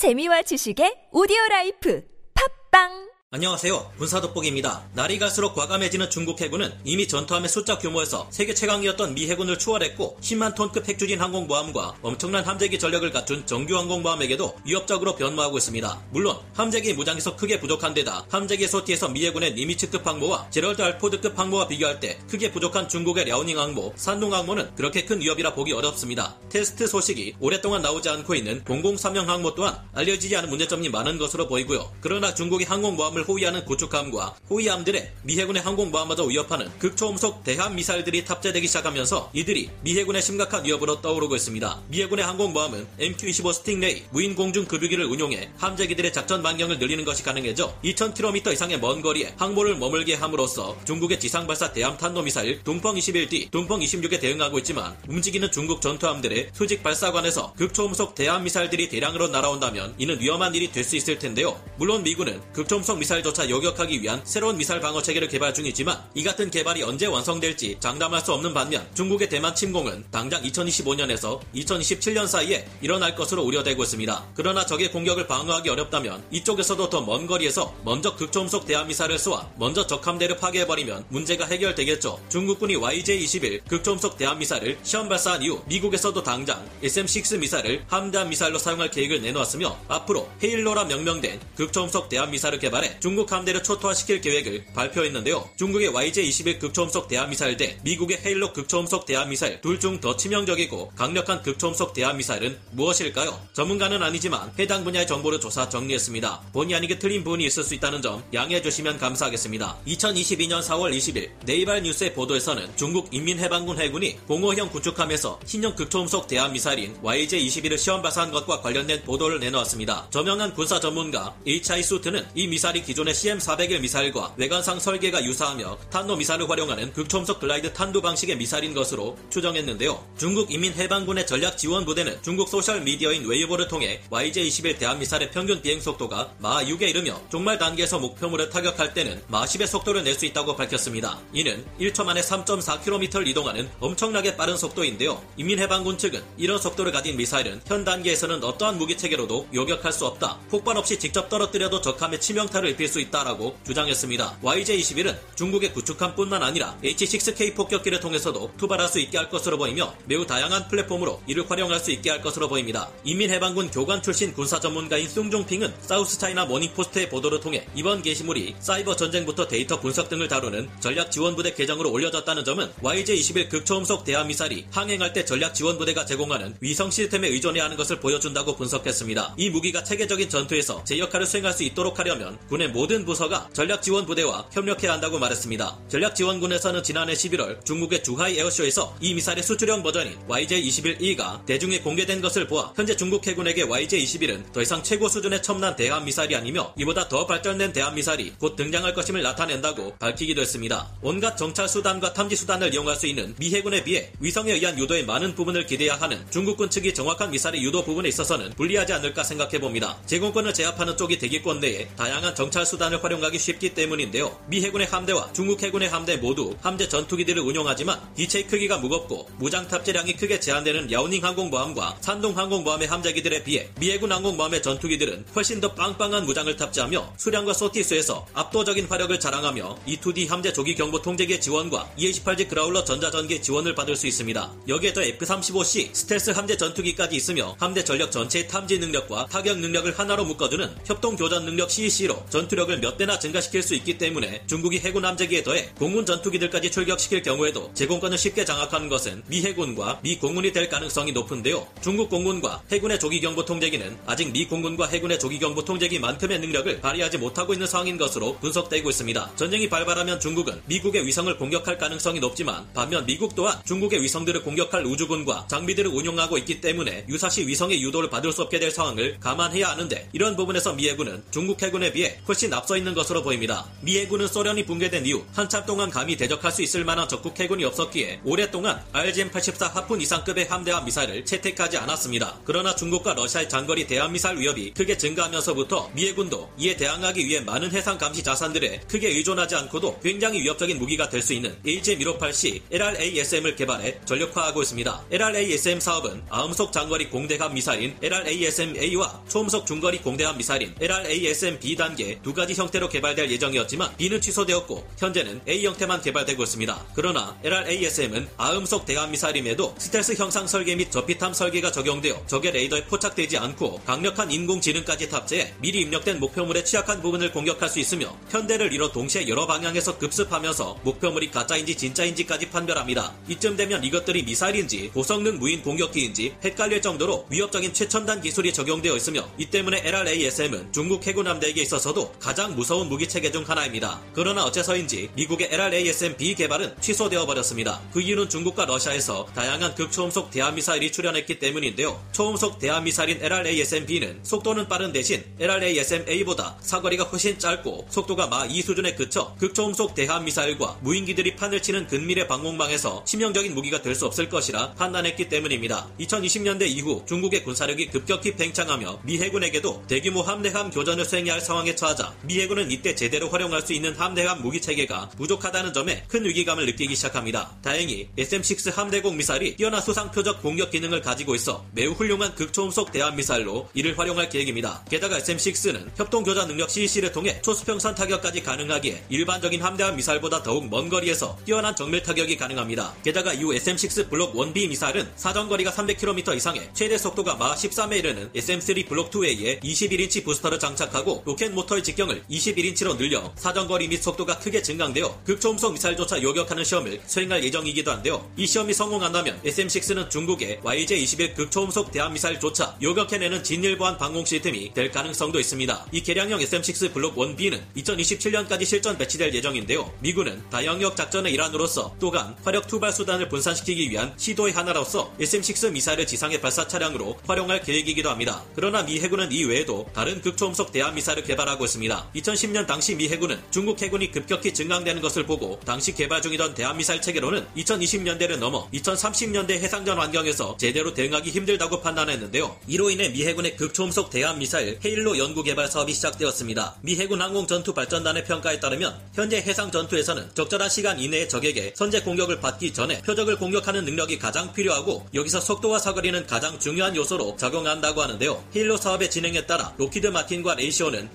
재미와 지식의 오디오 라이프. 팟빵 안녕하세요. 군사 돋보기입니다. 날이 갈수록 과감해지는 중국 해군은 이미 전투함의 숫자 규모에서 세계 최강이었던 미 해군을 추월했고 10만 톤급 핵추진 항공모함과 엄청난 함재기 전력을 갖춘 정규 항공모함에게도 위협적으로 변모하고 있습니다. 물론 함재기 무장에서 크게 부족한 데다 함재기 sortie에서 미 해군의 니미츠급 항모와 제럴드 R. 포드급 항모와 비교할 때 크게 부족한 중국의 랴오닝 항모, 산둥 항모는 그렇게 큰 위협이라 보기 어렵습니다. 테스트 소식이 오랫동안 나오지 않고 있는 003형 항모 또한 알려지지 않은 문제점이 많은 것으로 보이고요. 그러나 중국이 항공모함을 호위하는 구축함과 호위함들에 미 해군의 항공모함마저 위협하는 극초음속 대함 미사일들이 탑재되기 시작하면서 이들이 미 해군의 심각한 위협으로 떠오르고 있습니다. 미 해군의 항공모함은 MQ-25 스팅레이 무인 공중 급유기를 운용해 함재기들의 작전 반경을 늘리는 것이 가능해져 2,000km 이상의 먼 거리에 항모를 머물게 함으로써 중국의 지상 발사 대함 탄도 미사일 둥펑 21D, 둥펑 26에 대응하고 있지만 움직이는 중국 전투함들의 수직 발사관에서 극초음속 대함 미사일들이 대량으로 날아온다면 이는 위험한 일이 될 수 있을 텐데요. 물론 미군은 극초음속 미사일 미사일조차 요격하기 위한 새로운 미사일 방어 체계를 개발 중이지만 이 같은 개발이 언제 완성될지 장담할 수 없는 반면 중국의 대만 침공은 당장 2025년에서 2027년 사이에 일어날 것으로 우려되고 있습니다. 그러나 적의 공격을 방어하기 어렵다면 이쪽에서도 더 먼 거리에서 먼저 극초음속 대함미사일을 쏘아 먼저 적 함대를 파괴해버리면 문제가 해결되겠죠. 중국군이 YJ-21 극초음속 대함미사일을 시험 발사한 이후 미국에서도 당장 SM-6 미사일을 함대함 미사일로 사용할 계획을 내놓았으며 앞으로 헤일로라 명명된 극초음속 대함미사일을 개발해 중국 함대를 초토화시킬 계획을 발표했는데요. 중국의 YJ-21 극초음속 대함미사일 대 미국의 헤일로 극초음속 대함미사일 둘 중 더 치명적이고 강력한 극초음속 대함미사일은 무엇일까요? 전문가는 아니지만 해당 분야의 정보를 조사 정리했습니다. 본의 아니게 틀린 부분이 있을 수 있다는 점 양해해 주시면 감사하겠습니다. 2022년 4월 20일 네이발 뉴스의 보도에서는 중국 인민해방군 해군이 공호형 구축함에서 신형 극초음속 대함미사일인 YJ-21을 시험 발사한 것과 관련된 보도를 내놓았습니다. 저명한 군사 전문가 H.I. 수트는 이 미사일이 기존의 CM401 미사일과 외관상 설계가 유사하며 탄도 미사일을 활용하는 극초음속 glide 탄두 방식의 미사일인 것으로 추정했는데요. 중국 인민 해방군의 전략 지원 부대는 중국 소셜 미디어인 웨이보를 통해 YJ-21 대함 미사일의 평균 비행 속도가 마하 6에 이르며 종말 단계에서 목표물을 타격할 때는 마하 10의 속도를 낼 수 있다고 밝혔습니다. 이는 1초 만에 3.4km를 이동하는 엄청나게 빠른 속도인데요. 인민해방군 측은 이런 속도를 가진 미사일은 현 단계에서는 어떠한 무기 체계로도 요격할 수 없다. 폭발 없이 직접 떨어뜨려도 적함에 치명타를 입힐 수 있다라고 주장했습니다. YJ-21은 중국의 구축함뿐만 아니라 H-6K 폭격기를 통해서도 투발할 수 있게 할 것으로 보이며 매우 다양한 플랫폼으로 이를 활용할 수 있게 할 것으로 보입니다. 인민해방군 교관 출신 군사 전문가인 쑹중핑은 사우스차이나 모닝포스트의 보도를 통해 이번 게시물이 사이버 전쟁부터 데이터 분석 등을 다루는 전략 지원부대 계정으로 올려졌다는 점은 YJ-21 극초음속 대함미사일이 항행할 때 전략 지원부대가 제공하는 위성 시스템에 의존해야 하는 것을 보여준다고 분석했습니다. 이 무기가 체계적인 전투에서 제 역할을 수행할 수 있도록 하려면 군의 모든 부서가 전략지원부대와 협력해야 한다고 말했습니다. 전략지원군에서는 지난해 11월 중국의 주하이 에어쇼에서 이 미사일의 수출형 버전인 YJ-21E가 대중에 공개된 것을 보아 현재 중국 해군에게 YJ-21은 더 이상 최고 수준의 첨단 대함 미사일이 아니며 이보다 더 발전된 대함 미사일이 곧 등장할 것임을 나타낸다고 밝히기도 했습니다. 온갖 정찰 수단과 탐지 수단을 이용할 수 있는 미 해군에 비해 위성에 의한 유도의 많은 부분을 기대야 하는 중국군 측이 정확한 미사일의 유도 부분에 있어서는 불리하지 않을까 생각해 봅니다. 제공권을 제압하는 쪽이 대기권 내에 다양한 정찰 수단을 활용하기 쉽기 때문인데요. 미 해군의 함대와 중국 해군의 함대 모두 함대 전투기들을 운용하지만 기체의 크기가 무겁고 무장 탑재량이 크게 제한되는 랴오닝 항공모함과 산동 항공모함의 함재기들에 비해 미 해군 항공모함의 전투기들은 훨씬 더 빵빵한 무장을 탑재하며 수량과 sortie수에서 압도적인 화력을 자랑하며 E2D 함재 조기 경보 통제기의 지원과 EA-18G 그라울러 전자전기 지원을 받을 수 있습니다. 여기에 더 F-35C 스텔스 함재 전투기까지 있으며 함대 전력 전체의 탐지 능력과 타격 능력을 하나로 묶어두는 협동 교전 능력 CEC로 전 투력을 몇 대나 증가시킬 수 있기 때문에 중국이 해군 함재기에 더해 공군 전투기들까지 출격시킬 경우에도 제공권을 쉽게 장악하는 것은 미 해군과 미 공군이 될 가능성이 높은데요. 중국 공군과 해군의 조기경보 통제기는 아직 미 공군과 해군의 조기경보 통제기만큼의 능력을 발휘하지 못하고 있는 상황인 것으로 분석되고 있습니다. 전쟁이 발발하면 중국은 미국의 위성을 공격할 가능성이 높지만 반면 미국 또한 중국의 위성들을 공격할 우주군과 장비들을 운용하고 있기 때문에 유사시 위성의 유도를 받을 수 없게 될 상황을 감안해야 하는데 이런 부분에서 미 해군은 중국 해군에 비해 훨씬 앞서 있는 것으로 보입니다. 미 해군은 소련이 붕괴된 이후 한참 동안 감히 대적할 수 있을 만한 적국 해군이 없었기에 오랫동안 RGM-84 하푼 이상급의 함대와 미사일을 채택하지 않았습니다. 그러나 중국과 러시아의 장거리 대함 미사일 위협이 크게 증가하면서부터 미 해군도 이에 대항하기 위해 많은 해상 감시 자산들에 크게 의존하지 않고도 굉장히 위협적인 무기가 될 수 있는 AGM-158C LRASM을 개발해 전력화하고 있습니다. LRASM 사업은 아음속 장거리 공대함 미사일인 LRASM-A와 초음속 중거리 공대함 미사일인 LRASM-B 단계 두 가지 형태로 개발될 예정이었지만 B는 취소되었고 현재는 A 형태만 개발되고 있습니다. 그러나 LRASM은 아음속 대함 미사일임에도 스텔스 형상 설계 및 저피탐 설계가 적용되어 적의 레이더에 포착되지 않고 강력한 인공지능까지 탑재해 미리 입력된 목표물의 취약한 부분을 공격할 수 있으며 현대를 이뤄 동시에 여러 방향에서 급습하면서 목표물이 가짜인지 진짜인지까지 판별합니다. 이쯤 되면 이것들이 미사일인지 고성능 무인 공격기인지 헷갈릴 정도로 위협적인 최첨단 기술이 적용되어 있으며 이 때문에 LRASM은 중국 해군 함대에게 있어서도 가장 무서운 무기 체계 중 하나입니다. 그러나 어째서인지 미국의 LRASM-B 개발은 취소되어 버렸습니다. 그 이유는 중국과 러시아에서 다양한 극초음속 대함미사일이 출현했기 때문인데요. 초음속 대함미사일인 LRASM-B는 속도는 빠른 대신 LRASM-A보다 사거리가 훨씬 짧고 속도가 마 2 수준에 그쳐 극초음속 대함미사일과 무인기들이 판을 치는 근미래 방공망에서 치명적인 무기가 될 수 없을 것이라 판단했기 때문입니다. 2020년대 이후 중국의 군사력이 급격히 팽창하며 미 해군에게도 대규모 함대함 교전을 수행해야 할 상황에 처하자 미 해군은 이때 제대로 활용할 수 있는 함대함 무기 체계가 부족하다는 점에 큰 위기감을 느끼기 시작합니다. 다행히 SM-6 함대공 미사일이 뛰어난 수상 표적 공격 기능을 가지고 있어 매우 훌륭한 극초음속 대함 미사일로 이를 활용할 계획입니다. 게다가 SM-6는 협동 교전 능력 CEC를 통해 초수평선 타격까지 가능하기에 일반적인 함대함 미사일보다 더욱 먼 거리에서 뛰어난 정밀 타격이 가능합니다. 게다가 이후 SM-6 블록 1B 미사일은 사정거리가 300km 이상에 최대 속도가 마하 13에 이르는 SM-3 블록 2A에 21인치 부스터를 장착하고 로켓 모터 의 직경을 21인치로 늘려 사정거리 및 속도가 크게 증강되어 극초음속 미사일조차 요격하는 시험을 수행할 예정이기도 한데요. 이 시험이 성공한다면 SM-6는 중국의 YJ-21 극초음속 대함미사일조차 요격해내는 진일보한 방공 시스템이 될 가능성도 있습니다. 이 개량형 SM-6 블록 1B는 2027년까지 실전 배치될 예정인데요. 미군은 다영역 작전의 일환으로서 또한 화력 투발 수단을 분산시키기 위한 시도의 하나로서 SM-6 미사일을 지상의 발사 차량으로 활용할 계획이기도 합니다. 그러나 미 해군은 이 외에도 다른 극초음속 대함 미사일을 개발하고 있습니다. 2010년 당시 미 해군은 중국 해군이 급격히 증강되는 것을 보고 당시 개발 중이던 대함 미사일 체계로는 2020년대를 넘어 2030년대 해상전 환경에서 제대로 대응하기 힘들다고 판단했는데요. 이로 인해 미 해군의 극초음속 대함 미사일 헤일로 연구 개발 사업이 시작되었습니다. 미 해군 항공 전투 발전단의 평가에 따르면 현재 해상 전투에서는 적절한 시간 이내에 적에게 선제 공격을 받기 전에 표적을 공격하는 능력이 가장 필요하고 여기서 속도와 사거리는 가장 중요한 요소로 작용한다고 하는데요. 헤일로 사업의 진행에 따라 록히드 마틴과 레이시온은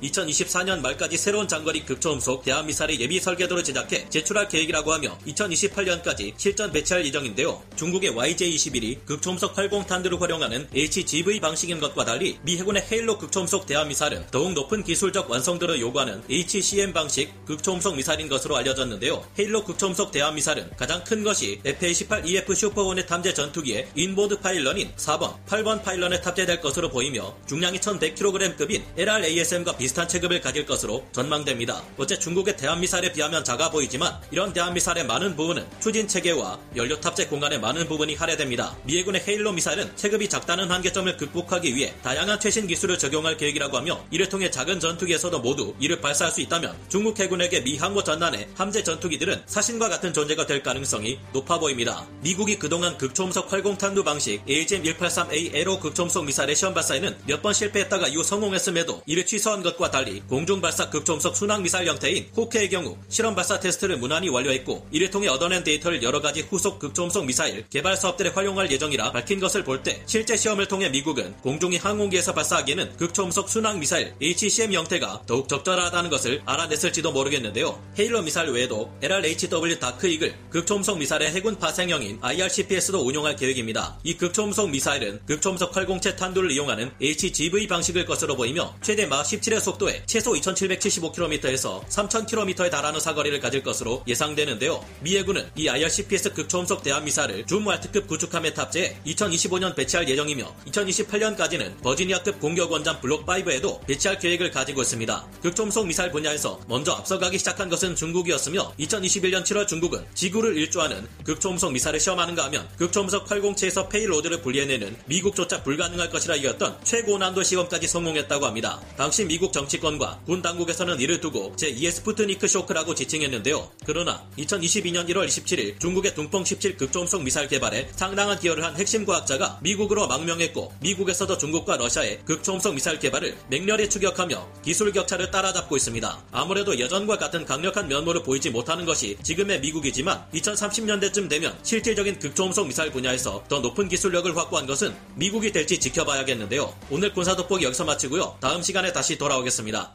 2024년 말까지 새로운 장거리 극초음속 대함 미사일의 예비 설계도를 제작해 제출할 계획이라고 하며 2028년까지 실전 배치할 예정인데요. 중국의 YJ-21이 극초음속 활공탄두를 활용하는 HGV 방식인 것과 달리 미 해군의 헤일로 극초음속 대함 미사일은 더욱 높은 기술적 완성도를 요구하는 HCM 방식 극초음속 미사일인 것으로 알려졌는데요. 헤일로 극초음속 대함 미사일은 가장 큰 것이 FA-18EF 슈퍼호넷 함재 전투기의 inboard pylon인 4번, 8번 pylon에 탑재될 것으로 보이며 중량이 1100kg급인 LRASM과 비슷한 체급을 가질 것으로 전망됩니다. 어째 중국의 대함 미사일에 비하면 작아 보이지만 이런 대함 미사일의 많은 부분은 추진 체계와 연료 탑재 공간의 많은 부분이 할애됩니다. 미 해군의 헤일로 미사일은 체급이 작다는 한계점을 극복하기 위해 다양한 최신 기술을 적용할 계획이라고 하며 이를 통해 작은 전투기에서도 모두 이를 발사할 수 있다면 중국 해군에게 미 항모 전단의 함재 전투기들은 사신과 같은 존재가 될 가능성이 높아 보입니다. 미국이 그동안 극초음속 활공탄두 방식 AGM-183A ARRW 극초음속 미사일의 시험 발사에는 몇 번 실패했다가 이후 성공했음에도 이를 취소한 것과 달리 공중 발사 극초음속 순항 미사일 형태인 HAWC의 경우 실험 발사 테스트를 무난히 완료했고 이를 통해 얻어낸 데이터를 여러 가지 후속 극초음속 미사일 개발 사업들에 활용할 예정이라 밝힌 것을 볼 때 실제 시험을 통해 미국은 공중의 항공기에서 발사하기에는 극초음속 순항 미사일 HCM 형태가 더욱 적절하다는 것을 알아냈을지도 모르겠는데요. 헤일로 미사일 외에도 LRHW Dark Eagle 극초음속 미사일의 해군 파생형인 IRCPS도 운용할 계획입니다. 이 극초음속 미사일은 극초음속 활공체 탄두를 이용하는 HGV 방식일 것으로 보이며 최대 마하 17의 속도에 최소 2775km에서 3000km에 달하는 사거리를 가질 것으로 예상되는데요. 미 해군은 이 IRCPS 극초음속 대함 미사일을 줌왈트급 구축함에 탑재해 2025년 배치할 예정이며 2028년까지는 버지니아급 공격 원잠 블록 5에도 배치할 계획을 가지고 있습니다. 극초음속 미사일 분야에서 먼저 앞서가기 시작한 것은 중국이었으며 2021년 7월 중국은 지구를 일주하는 극초음속 미사일을 시험하는가 하면 극초음속 활공체에서 payload를 분리해내는 미국조차 불가능할 것이라 여겼던 최고난도 시험까지 성공했다고 합니다. 당시 미국 정치권과 정부가 군 당국에서는 이를 두고 제2의 스푸트니크 쇼크라고 지칭했는데요. 그러나 2022년 1월 27일 중국의 둥펑 17 극초음속 미사일 개발에 상당한 기여를 한 핵심 과학자가 미국으로 망명했고 미국에서도 중국과 러시아의 극초음속 미사일 개발을 맹렬히 추격하며 기술 격차를 따라잡고 있습니다. 아무래도 예전과 같은 강력한 면모를 보이지 못하는 것이 지금의 미국이지만 2030년대쯤 되면 실질적인 극초음속 미사일 분야에서 더 높은 기술력을 확보한 것은 미국이 될지 지켜봐야겠는데요. 오늘 군사 돋보기 여기서 마치고요. 다음 시간에 다시 돌아오겠습니다.